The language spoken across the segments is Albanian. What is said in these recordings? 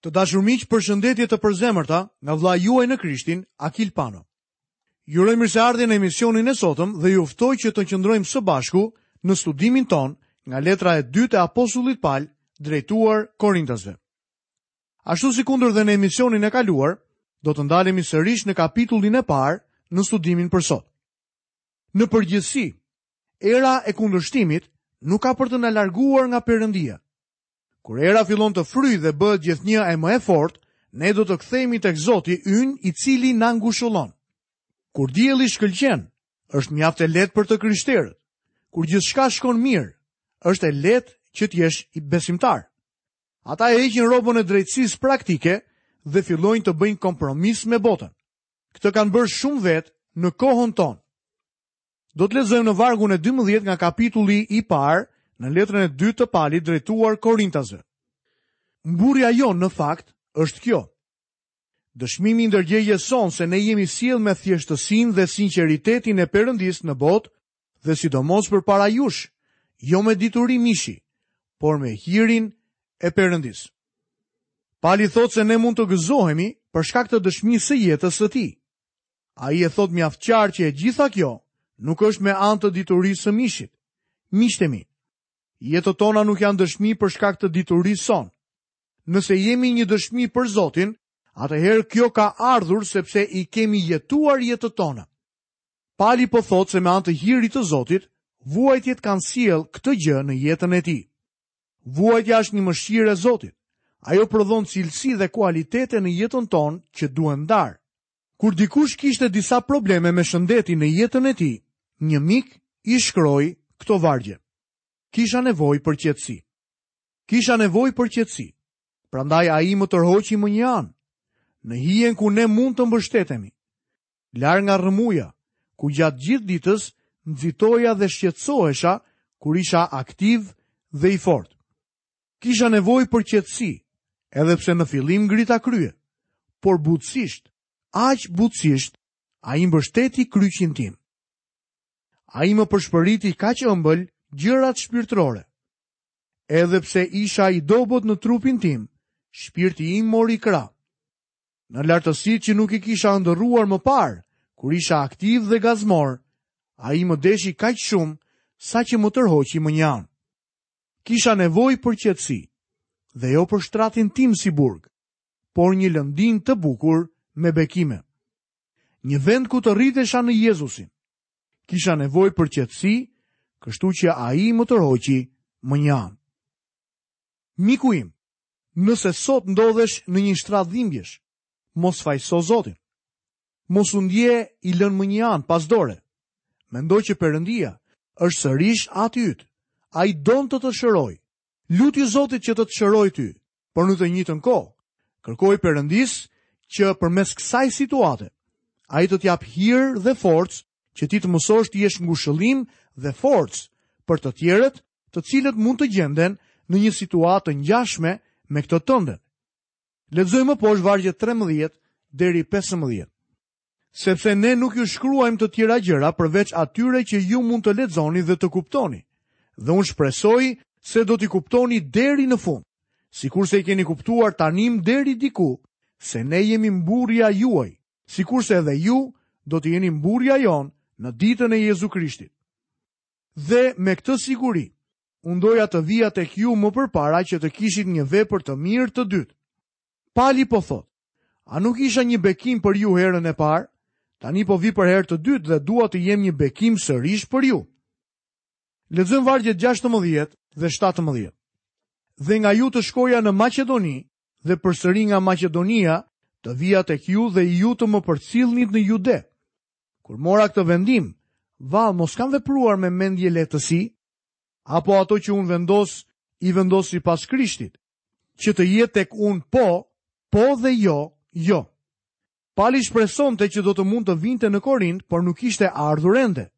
Të dashur miq, përshëndetje të përzemërta nga vëlla juaj në Krishtin, Akil Pano. Ju uroj mirëseardhje në emisionin e sotëm dhe ju ftoj që të qëndrojmë së bashku në studimin tonë nga letra e dytë e apostullit Pal drejtuar Korintasve. Ashtu sikundër dhe në emisionin e kaluar, do të ndalemi sërish në kapitullin e parë në studimin për sot. Në përgjithësi, era e kundërshtimit nuk ka për të na larguar nga Perëndia. Kur era fillon të fryjë dhe bëhet gjithnjë e më e fortë, ne do të kthehemi tek Zoti ynë i cili na ngushullon. Kur dielli shkëlqen, është mjaft e lehtë për të krishterët. Kur gjithçka shkon mirë, është e lehtë që të jesh besimtar. Ata e heqin rrobën e drejtësisë praktike dhe fillojnë të bëjnë kompromis me botën. Këtë kanë bërë shumë vetë në kohën tonë. Do të lexojmë në vargun e 12 nga kapitulli i parë në letrën e dytë të Palit drejtuar Korintasve. Mburrja jonë në fakt është kjo. Dëshmimi i ndërgjegjes sonë se ne jemi sjellë me thjeshtësinë dhe sinqeritetin e Perëndisë në botë dhe sidomos përpara jush, jo me dituri mishi, por me hirin e Perëndisë. Pali thotë se ne mund të gëzohemi për shkak të dëshmisë së jetës së tij. Ai e thotë mjaft qartë që e gjitha kjo nuk është me anë të diturisë së mishit. Miqtë e mi, jetët tona nuk janë dëshmi për shkak të diturisë sonë. Nëse jemi një dëshmi për Zotin, atëherë kjo ka ardhur sepse i kemi jetuar jetët tona. Pali po thotë se me anë të hirit të Zotit, vuajtjet kanë sjellë këtë gjë në jetën e tij. Vuajtja është një mëshirë e Zotit. Ajo prodhon cilësi dhe kualitete në jetën tonë që duhen ndarë. Kur dikush kishte disa probleme me shëndetin në jetën e tij, një mik i shkroi këto vargje. Kisha nevojë për qetësi. Kisha nevojë për qetësi. Prandaj ai më tërhoqi mënjanë, në hijen ku ne mund të mbështetemi. larg nga rrëmuja, ku gjatë gjithë ditës nxitoja dhe shqetësohesha kur isha aktiv dhe i fortë. Kisha nevojë për qetësi, edhe pse në fillim ngrita krye, por butësisht, aq butësisht, ai mbështeti kryqin tim. Ai më pëshpëriti kaq ëmbël gjërat shpirtërore. Edhe pse isha i dobët në trupin tim, shpirti im mori krah. në lartësi që nuk i kisha ëndërruar më parë, kur isha aktiv dhe gazmor, ai më deshi kaq shumë saqë më tërhoqi mënjanë. Kisha nevojë për qetësi, dhe jo për shtratin tim si burg, por një lëndinë të bukur me bekime. Një vend ku të rritesha në Jezusin. Kisha nevojë për qetësi, kështu që ai më tërhoqi mënjanë. Miku im, nëse sot ndodhesh në një shtrat dhimbjesh, mos fajëso Zotin. Mos u ndie i lënë mënjanë pas dore. Mendo që Perëndia është sërish ati yt. Ai don të të shërojë. Lutju Zotit që të të shërojë ty, por në të njëjtën kohë kërkoji Perëndisë që përmes kësaj situate ai të të japë hir dhe forcë që ti të mësosh të jesh ngushëllim dhe forcë për të tjerët, të cilët mund të gjenden në një situatë të ngjashme me këtë tënden. Lexojmë poshtë vargjet 13 deri 15. Sepse ne nuk ju shkruajmë të tjera gjëra përveç atyre që ju mund të lexoni dhe të kuptoni. Dhe unë shpresoj se do t'i kuptoni deri në fund, sikurse i keni kuptuar tanim deri diku se ne jemi mburrja juaj sikurse edhe ju do të jeni mburrja jonë në ditën e Jezu Krishtit. Dhe me këtë siguri, unë doja të vija tek ju më përpara që të kishit një vepër të mirë të dytë. Pali po thotë, a nuk isha një bekim për ju herën e parë? Tani po vij për herë të dytë dhe dua të jem një bekim sërish për ju. Lexojmë vargjet 16 dhe 17. Dhe nga ju të shkoja në Maqedoni dhe përsëri nga Maqedonia, të vija tek ju dhe ju të më përcillnit në Jude. Kur mora këtë vendim, vallë mos kam vepruar me mendjelehtësi, apo ato që unë vendos, i vendos sipas Krishtit, që të jetë tek unë po, po dhe jo, jo. Pali shpresonte që do të mund të vinte në Korint, por nuk kishte ardhur ende.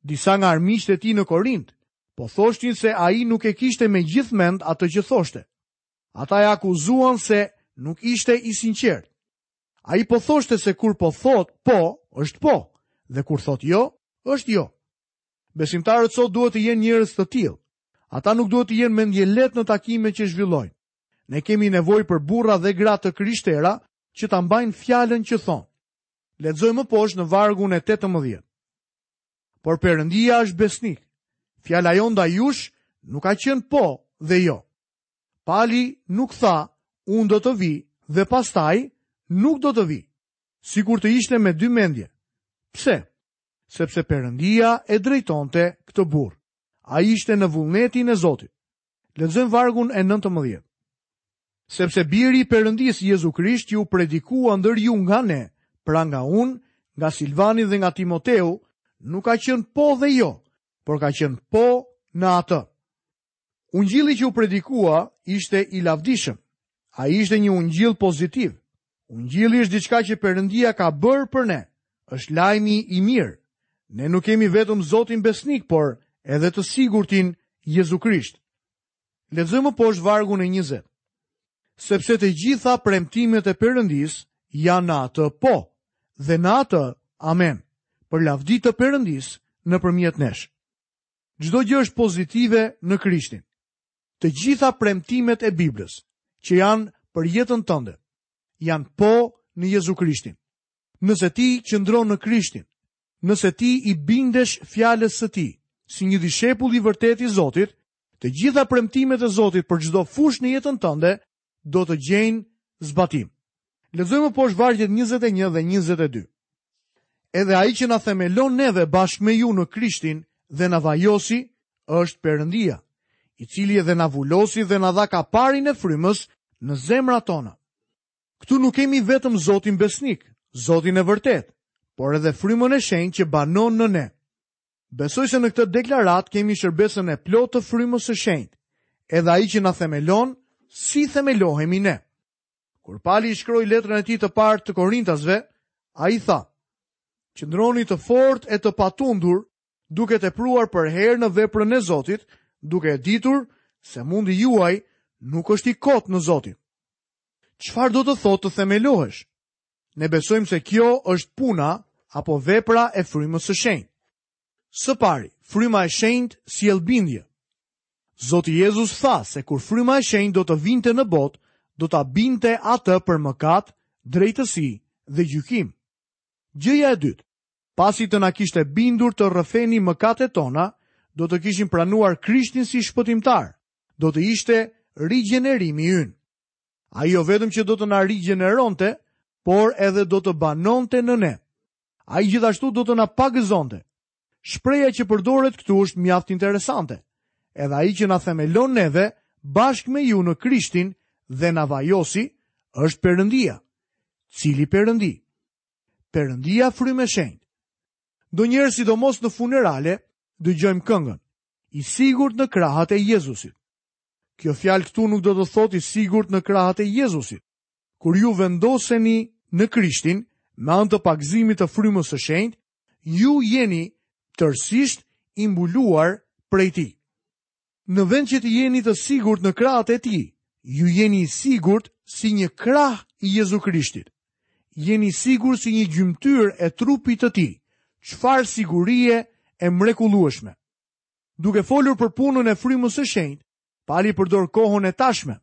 Disa nga armiqtë e tij në Korint, po thoshin se ai nuk e kishte me gjithë mend atë që thoshte. Ata e akuzuan se nuk ishte i sinqertë. Ai po thoshte se kur po thotë po, është po, dhe kur thotë jo, është jo. Besimtarët sot duhet të jenë njerëz të tillë. Ata nuk duhet të jenë mendjelehtë në takime që zhvillojnë. Ne kemi nevojë për burra dhe gra të krishtera që ta mbajnë fjalën që thonë. Lexojmë poshtë në vargun e 18. Por Perëndia është besnik. Fjala jonë ndaj jush nuk ka qenë po dhe jo. Pali nuk tha, unë do të vij dhe pastaj nuk do të vij. Sikur të ishte me dy mendje. Pse? Sepse Perëndia e drejtonte këtë burrë. Ai ishte në vullnetin e Zotit. Lexojmë vargun e 19. Sepse biri i Perëndisë Jezu Krisht që u predikua ndër ju nga ne, pra nga unë, nga Silvani dhe nga Timoteu, nuk ka qenë po dhe jo, por ka qenë po në atë. Ungjilli që u predikua ishte i lavdishëm. Ai ishte një ungjill pozitiv. Ungjilli është diçka që Perëndia ka bërë për ne. është lajmi i mirë. Ne nuk kemi vetëm Zotin besnik, por edhe të sigurtin Jezu Krisht. Lexojmë poshtë vargun njëzet. Sepse të gjitha premtimet e Perëndisë janë në atë po, dhe në atë amen, për lavdit të Perëndisë nëpërmjet nesh. Çdo gjë është pozitive në Krishtin. Të gjitha premtimet e Biblës që janë për jetën tënde janë po në Jezu Krishtin. Nëse ti qëndron në Krishtin, nëse ti i bindesh fjalës së tij si një dishepull i vërtetë i Zotit, të gjitha premtimet e Zotit për çdo fushë në jetën tënde do të gjejnë zbatim. Lexojmë poshtë vargjet 21 dhe 22. Edhe ai që na themelon neve bashkë me ju në Krishtin dhe na vajosi është Perëndia, i cili edhe na vulosi dhe na dha kaparin e frymës në zemrat tona. Këtu nuk kemi vetëm Zotin besnik, Zotin e vërtetë, por edhe frymën e shenjtë që banon në ne. Besoj se në këtë deklaratë kemi shërbesën e plotë të Frymës së Shenjtë, edhe ai që na themelon si themelohemi ne. Kur Pali i shkroi letrën e tij të parë të Korintasve, ai tha: Qëndroni të fortë e të patundur, duke tepruar përherë në veprën e Zotit, duke e ditur se mundi juaj nuk është i kotë në Zotin. Çfarë do të thotë të themelohesh? Ne besojmë se kjo është puna apo vepra e frymës së shenjtë. Së pari, fryma e shenjtë sjell bindje. Zoti Jezus tha se kur fryma e shenjtë do të vinte në botë, do ta bindte atë për mëkat, drejtësi dhe gjykim. Gjëja e dytë, pasi të na kishte bindur të rrëfenim mëkatet tona, do të kishim pranuar Krishtin si shpëtimtar. Do të ishte rigjenerimi ynë. Ai jo vetëm që do të na rigjeneronte, por edhe do të banonte në ne. Ai gjithashtu do të na pagëzonte. Shprehja që përdoret këtu është mjaft interesante. Edhe ai që na themelon neve bashkë me ju në Krishtin dhe na vajosi është Perëndia. Cili Perëndi? Perëndia Frymë e Shenjtë. Ndonjëherë sidomos në funerale, dëgjojmë këngën, i sigurt në krahët e Jezusit. Kjo fjalë këtu nuk do të thotë i sigurt në krahët e Jezusit. Kur ju vendoseni në Krishtin me anë të pagëzimit të frymës së shenjtë, ju jeni tërësisht i mbuluar prej tij. Në vend që të jeni të sigurt në krahët e tij, ju jeni i sigurt si një krah i Jezu Krishtit. Jeni i sigurt si një gjymtyrë e trupit të tij. Çfarë sigurie e mrekullueshme. Duke folur për punën e Frymës së Shenjtë, Pali përdor kohën e tashme.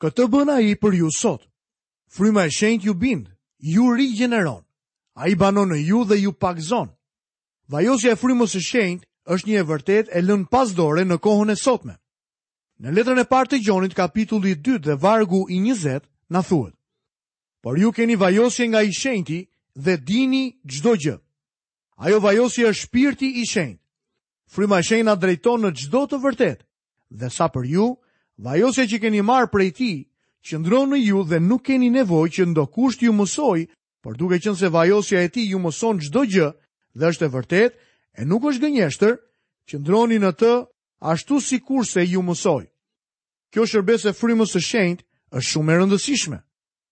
Këtë bën ai për ju sot. Fryma e Shenjtë ju bind, ju rigjeneron. Ai banon në ju dhe ju pagëzon. Vajosja e Frymës së Shenjtë është një e vërtetë e lënë pas dore në kohën e sotme. Në letrën e parë të Gjonit, kapitulli 2 dhe vargu i 20, na thuhet: Por ju keni vajosje nga i shenjti dhe dini çdo gjë. Ajo vajosje është shpirti i shenjtë. Fryma e shenjtë na drejton në çdo të vërtetë. Dhe sa për ju, vajosja që keni marrë prej tij qëndron në ju dhe nuk keni nevojë që ndokush t'ju mësojë, por duke qenë se vajosja e tij ju mëson çdo gjë dhe është e vërtetë e nuk është gënjeshtër, qëndroni në të ashtu sikurse ju mësoi. Kjo shërbesë e frymës së shenjtë është shumë e rëndësishme.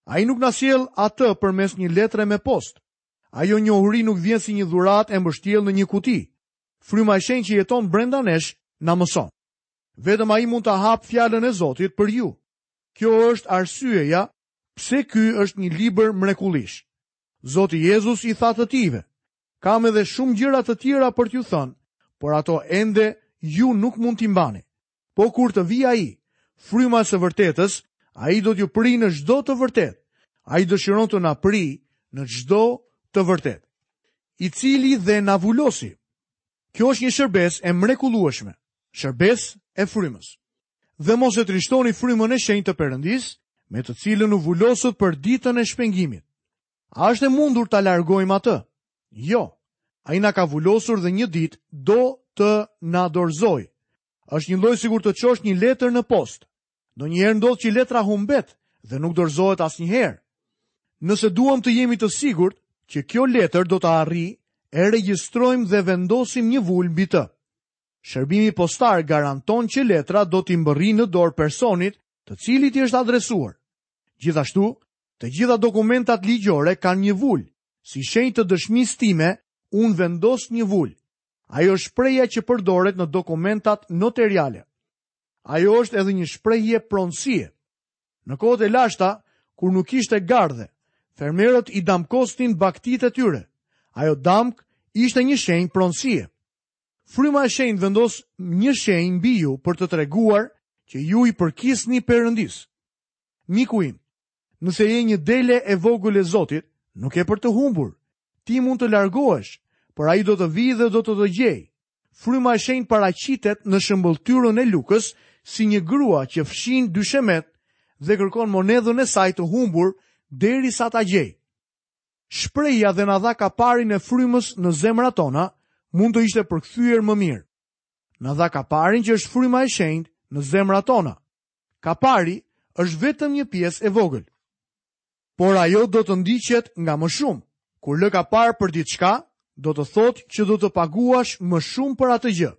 Ai nuk na sjell atë përmes një letre me postë, Ajo njohuri nuk vjen si një dhuratë e mbështjellë në një kuti. Fryma e Shenjtë që jeton brenda nesh na mëson. Vetëm Ai mund ta hapë Fjalën e Zotit për ju. Kjo është arsyeja pse ky është një libër mrekullish. Zoti Jezus i tha të tijve, kam edhe shumë gjëra të tjera për t'ju thënë, por ato ende ju nuk mund t'i mbani. Po kur të vijë ai, fryma e së vërtetës, ai do t'ju prijë në çdo të vërtetë. Ai dëshiron të na prijë në çdo të vërtetë. I cili dhe na vulosi. Kjo është një shërbesë e mrekullueshme, shërbesë e frymës. Dhe mos e trishtoni frymën e shenjtë të Perëndisë, me të cilën u vulosët për ditën e shpengimit. A është e mundur ta largojmë atë? Jo. Ai na ka vulosur dhe një ditë do të na dorëzojë. Është një lloj sikur të çosh një letër në postë. Ndonjëherë ndodh që letra humbet dhe nuk dorëzohet asnjëherë. Nëse duam të jemi të sigurt që kjo letër do të arrijë, e regjistrojmë dhe vendosim një vulë mbi të. Shërbimi postar garanton që letra do t'i mbërrijë në dorë personit të cilit i është adresuar. Gjithashtu, Të gjitha dokumentat ligjore kanë një vulë. Si shenjë të dëshmisë time, unë vendos një vulë. Ajo është shprehja që përdoret në dokumentat noteriale. Ajo është edhe një shprehje pronësie. Në kohët e lashta, kur nuk kishte gardhe, fermerët i damkosnin bagëtitë e tyre. Ajo damkë ishte një shenjë pronësie. Fryma e shenjtë vendos një shenjë mbi ju për të treguar që ju i përkisni Perëndisë. Miku im, nëse je një dele e vogël e Zotit, nuk ke për të humbur. Ti mund të largohesh, por ai do të vijë dhe do të të gjejë. Fryma e shenjtë paraqitet në shëmbëlltyrën e Lukës si një grua që fshin dyshemetë dhe kërkon monedhën e saj të humbur derisa ta gjejë. Shprehja dhe na dha kaparin e frymës në zemrat tona mund të ishte përkthyer më mirë. Na dha kaparin që është fryma e shenjtë në zemrat tona. Kapari është vetëm një pjesë e vogël. Por ajo do të ndiqet nga më shumë. Kur lë kapar për diçka, do të thotë që do të paguash më shumë për atë gjë.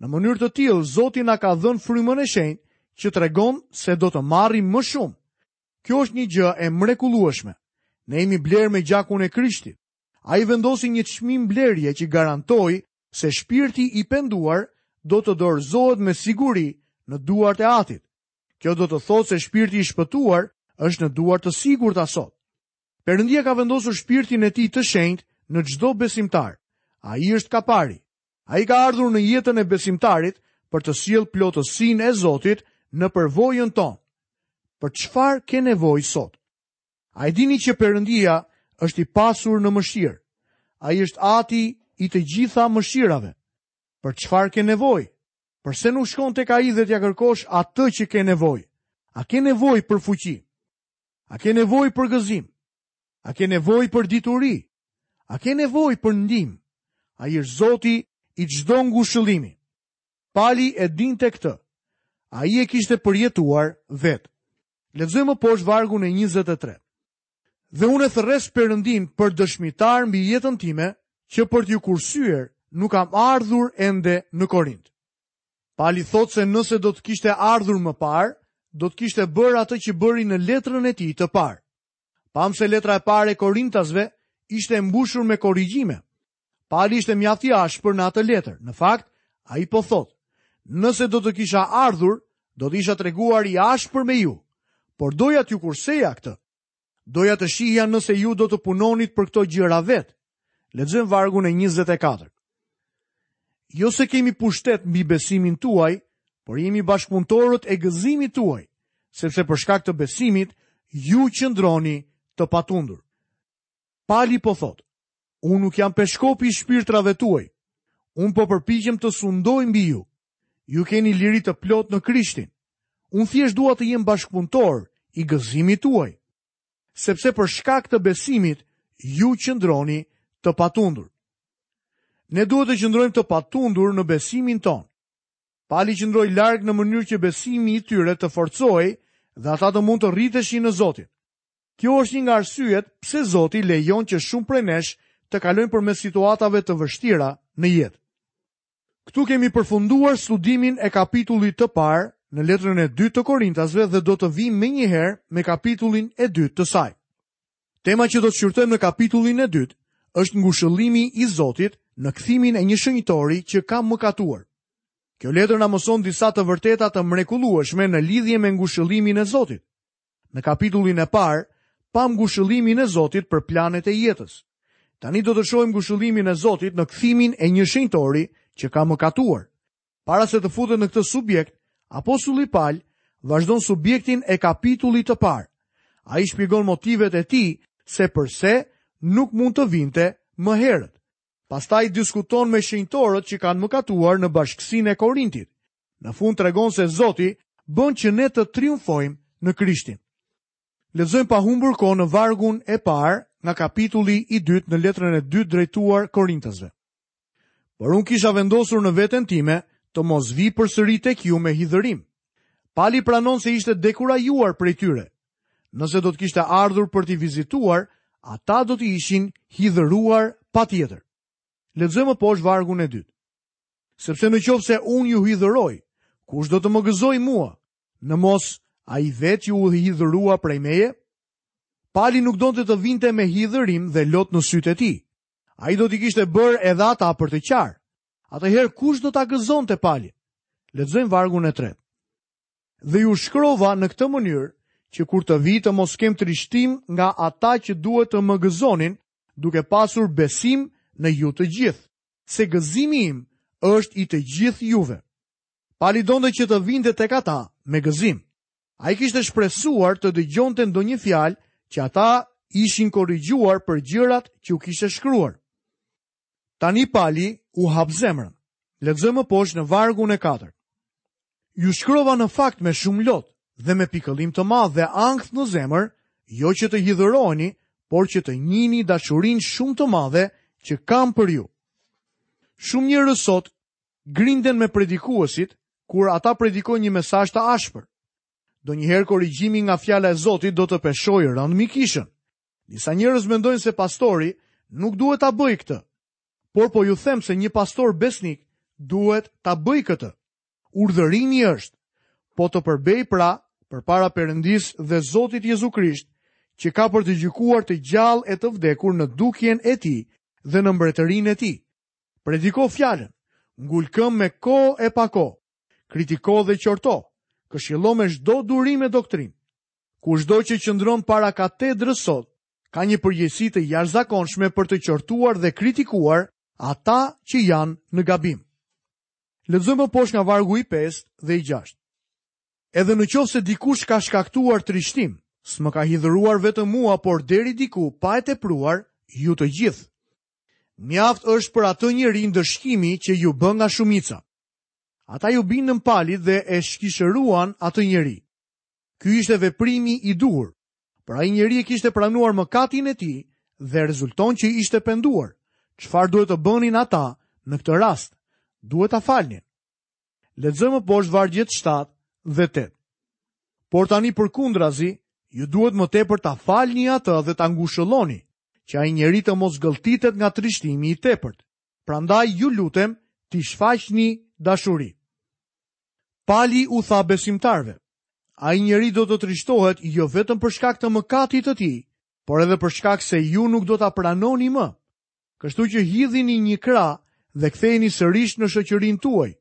Në mënyrë të tillë Zoti na ka dhënë frymën e shenjtë që tregon se do të marrim më shumë. Kjo është një gjë e mrekullueshme. Ne jemi blerë me gjakun e Krishtit. Ai vendosi një çmim blerje që garantoi se shpirti i penduar do të dorëzohet me siguri në duart e Atit. Kjo do të thotë se shpirti i shpëtuar është në duar të sigurta sot. Perëndia ka vendosur shpirtin e tij të shenjtë në çdo besimtar. Ai është kapari. Ai ka ardhur në jetën e besimtarit për të sjellë plotësinë e Zotit në përvojën tonë. Për çfarë ke nevojë sot? A e dini që Perëndia është i pasur në mëshirë? Ai është Ati i të gjitha mëshirave. Për çfarë ke nevojë? Përse nuk shkon tek ai dhe t'ia kërkosh atë që ke nevojë? A ke nevojë për fuqi? A ke nevojë për gëzim? A ke nevojë për dituri? A ke nevojë për ndihmë? Ai është Zoti i çdo ngushëllimi. Pali e dinte këtë. Ai e kishte përjetuar vetë. Lexojmë më poshtë vargun e 23. Dhe unë e thërres Perëndinë për dëshmitar mbi jetën time, që për t'ju kursyer nuk kam ardhur ende në Korint. Pali thotë se nëse do të kishte ardhur më parë, do të kishte bërë atë që bëri në letrën e tij të parë. Pamë se letra e parë e Korintasve ishte e mbushur me korrigjime. Pali ishte mjaft i ashpër në atë letër. Në fakt, ai po thotë, nëse do të kisha ardhur, do të isha treguar i ashpër me ju, por doja t'ju kurseja këtë. Doja të shihja nëse ju do të punonit për këto gjëra vetë. Lexojmë vargun e 24. Jo se kemi pushtet mbi besimin tuaj, por jemi bashkëpunëtorët e gëzimit tuaj, sepse për shkak të besimit ju qëndroni të patundur. Pali po thotë, unë nuk jam peshkopi i shpirtrave tuaj, unë po përpiqem të sundoj mbi ju, ju keni liri të plotë në Krishtin, unë thjesht dua të jem bashkëpunëtor i gëzimit tuaj. sepse për shkak të besimit ju qëndroni të patundur. Ne duhet të qëndrojmë të patundur në besimin tonë. Pali qëndroi larg në mënyrë që besimi i tyre të forcohej dhe ata të mund të rriteshin në Zotin. Kjo është një nga arsyet pse Zoti lejon që shumë prej nesh të kalojnë përmes situatave të vështira në jetë. Këtu kemi përfunduar studimin e kapitullit të parë në letrën e dytë të Korintasve dhe do të vijojmë menjëherë me kapitullin e dytë të saj. Tema që do të shqyrtojmë në kapitullin e dytë është ngushëllimi i Zotit në kthimin e një shenjtori që ka mëkatuar. Kjo letër na mëson disa të vërteta të mrekullueshme në lidhje me ngushëllimin e Zotit. Në kapitullin e parë, pamë ngushëllimin e Zotit për planet e jetës. Tani do të shohim ngushëllimin e Zotit në kthimin e një shenjtori që ka mëkatuar. Para se të futet në këtë subjekt, apostulli Pal vazhdon subjektin e kapitullit të parë. Ai shpjegon motivet e tij se përse nuk mund të vinte më herët. Pastaj diskuton me shenjtorët që kanë mëkatuar në bashkësinë e Korintit. Në fund tregon se Zoti bën që ne të triumfojmë në Krishtin. Lexojmë pa humbur kohë në vargun e parë nga kapitulli i dytë në letrën e dytë drejtuar Korintasve. Por unë kisha vendosur në veten time të mos vij përsëri tek ju me hidhërim. Pali pranon se ishte dekurajuar prej tyre. Nëse do të kishte ardhur për t'i vizituar, ata do të ishin hidhëruar patjetër. Lexojmë më poshtë vargun e dytë. Sepse në qoftë se unë ju hidhëroj, kush do të më gëzojë mua? Në mos, ai vetë që u hidhërua prej meje? Pali nuk donte të vinte me hidhërim dhe lot në sytë e tij. Ai do t'i kishte bërë edhe ata për të qarë. Atëherë kush do ta gëzonte Pali? Lexojmë vargun e tretë. Dhe ju shkrova në këtë mënyrë që kur të vij të mos kem trishtim nga ata që duhet të më gëzonin duke pasur besim në ju të gjithë. se gëzimi im është i të gjithë juve. Pali donte që të vinte tek ata me gëzim. Ai kishte shpresuar të dëgjonte ndonjë fjalë që ata ishin korrigjuar për gjërat që u kishte shkruar. Tani Pali u hap zemrën. Lexojmë më poshtë në vargun e 4. Ju shkrova në fakt me shumë lot dhe me pikëllim të madh dhe ankth në zemër, jo që të hidhëroheni, por që të njihni dashurinë shumë të madhe që kam për ju. Shumë njerëz sot grinden me predikuesit kur ata predikojnë një mesazh të ashpër. Ndonjëherë korrigjimi nga fjala e Zotit do të peshojë rëndë mbi kishën. Disa njerëz mendojnë se pastori nuk duhet ta bëjë këtë, por po ju them se një pastor besnik duhet ta bëjë këtë. Urdhërimi është, po të përbej pra, përpara Perëndisë dhe Zotit Jezu Krisht, që ka për të gjykuar të gjallë e të vdekur në dukjen e tij dhe në mbretërinë e tij. Prediko fjalën, ngul këmbë me kohë e pa kohë, kritiko dhe qorto, këshillo me çdo durim e doktrinë. Kushdo që qëndron para katedrës sot, ka një përgjegjësi të jashtëzakonshme për të qortuar dhe kritikuar ata që janë në gabim. Lexojmë më poshtë nga vargu i 5 dhe i 6. Edhe në qoftë se dikush ka shkaktuar trishtim, s'më ka hidhëruar vetëm mua, por deri diku pa e tepruar ju të gjithë. Mjaft është për atë njeri ndëshkimi që iu bë nga shumica. Ata iu bindën Palit dhe e shkishëruan atë njeri. Ky ishte veprimi i duhur. Por ai njeri e kishte pranuar mëkatin e tij dhe rezulton që ishte penduar. Çfarë duhet të bënin ata në këtë rast? Duhet ta falnin. Lexojmë më poshtë vargjet 7 dhe 8. Por tani përkundrazi, ju duhet më tepër ta falni atë dhe ta ngushëlloni, që ai njeri të mos gëlltitet nga trishtimi i tepërt. prandaj ju lutem t'i shfaqni dashuri. Pali u tha besimtarëve, ai njeri do të trishtohet jo vetëm për shkak të mëkatit të tij, por edhe për shkak se ju nuk do ta pranoni më. Kështu që hidhini një krah dhe ktheheni sërish në shoqërinë tuaj.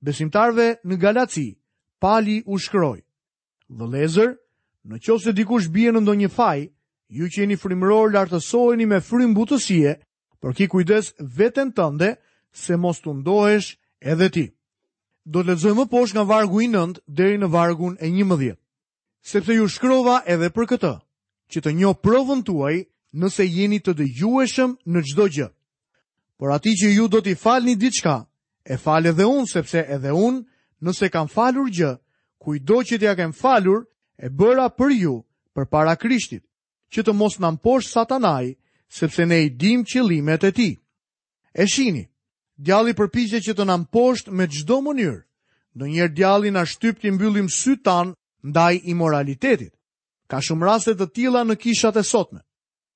Besimtarëve në Galati, Pali u shkroi. Vëllezër, në qoftë se dikush bie në ndonjë faj, ju që jeni frymërorë lartësojeni me frymë butësie Por ki kujdes veten tënde se mos tundohesh edhe ti. Do të lexoj më poshtë nga vargu i 9 deri në vargun e 11. Sepse ju shkrova edhe për këtë, që të njoh provën tuaj nëse jeni të dëgjueshëm në çdo gjë. Por atij që ju do t'i falni diçka, e fal edhe unë sepse edhe unë nëse kam falur gjë, kujdo që t'ia kem falur, e bëra për ju, përpara Krishtit. që të mos na mposhtë Satanai, sepse ne i dimë qëllimet e tij. E shihni, djalli përpiqet që të na mposhtë me çdo mënyrë, ndonjëherë djalli na shtyn t'i mbyllim sytë tanë ndaj imoralitetit. Ka shumë raste të tilla në kishat e sotme.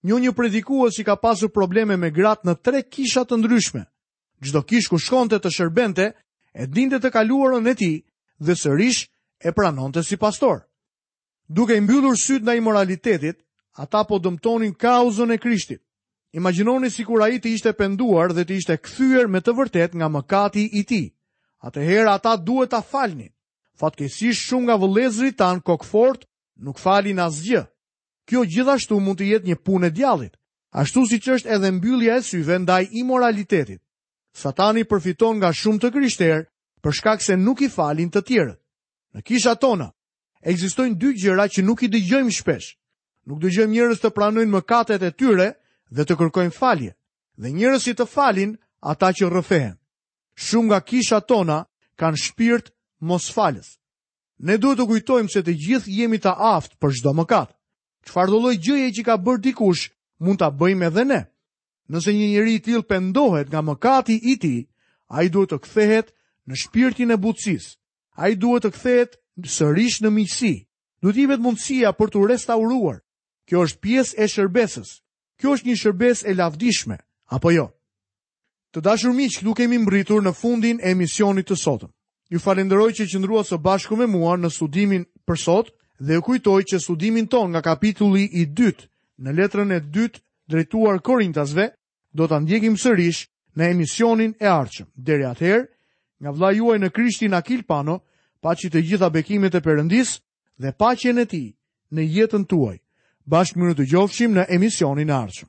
Njoh një predikues që ka pasur probleme me gratë në tre kisha të ndryshme. Çdo kishë ku shkonte të shërbente, e dinte të kaluarën e tij dhe sërish e pranonte si pastor. Duke i mbyllur sytë ndaj imoralitetit, ata po dëmtonin kauzën e Krishtit. Imagjinoni sikur ai të ishte penduar dhe të ishte kthyer me të vërtetë nga mëkati i tij. Atëherë ata duhet ta falnin. Fatkeqësisht shumë nga vëllezërit tanë kokëfortë nuk falin asgjë. Kjo gjithashtu mund të jetë një punë e djallit, ashtu siç është edhe mbyllja e syve ndaj imoralitetit. Satani përfiton nga shumë të krishterë për shkak se nuk i falin të tjerët. Në kishat tona, Ekzistojnë dy gjëra që nuk i dëgjojmë shpesh. Nuk dëgjojmë njerëz të pranojnë mëkatet e tyre dhe të kërkojnë falje. Dhe njerëz që të falin ata që rrëfehen. Shumë nga kishat tona kanë shpirt mosfalës. Ne duhet të kujtojmë se të gjithë jemi të aftë për çdo mëkat. Çfarëdo lloj gjëje që ka bërë dikush, mund ta bëjmë edhe ne. Nëse një njeri i tillë pendohet nga mëkati i tij, ai duhet të kthehet në shpirtin e butësisë. Ai duhet të kthehet sërish në miqësi. Duhet t'i jepet mundësia për t'u restauruar. Kjo është pjesë e shërbesës. Kjo është një shërbesë e lavdishme, apo jo? Të dashur miq, këtu kemi mbërritur në fundin e emisionit të sotëm. Ju falenderoj që qëndruat së bashku me mua në studimin për sot dhe ju kujtoj që studimin tonë nga kapitulli i dytë në letrën e dytë drejtuar Korintasve Do ta ndjekim sërish në emisionin e ardhshëm. Deri atëherë, nga vëllai juaj në Krishtin Akil Pano, paçi të gjitha bekimet e Perëndisë dhe paqen e tij në jetën tuaj. Bashkë mirë u dëgjofshim në emisionin e ardhshëm.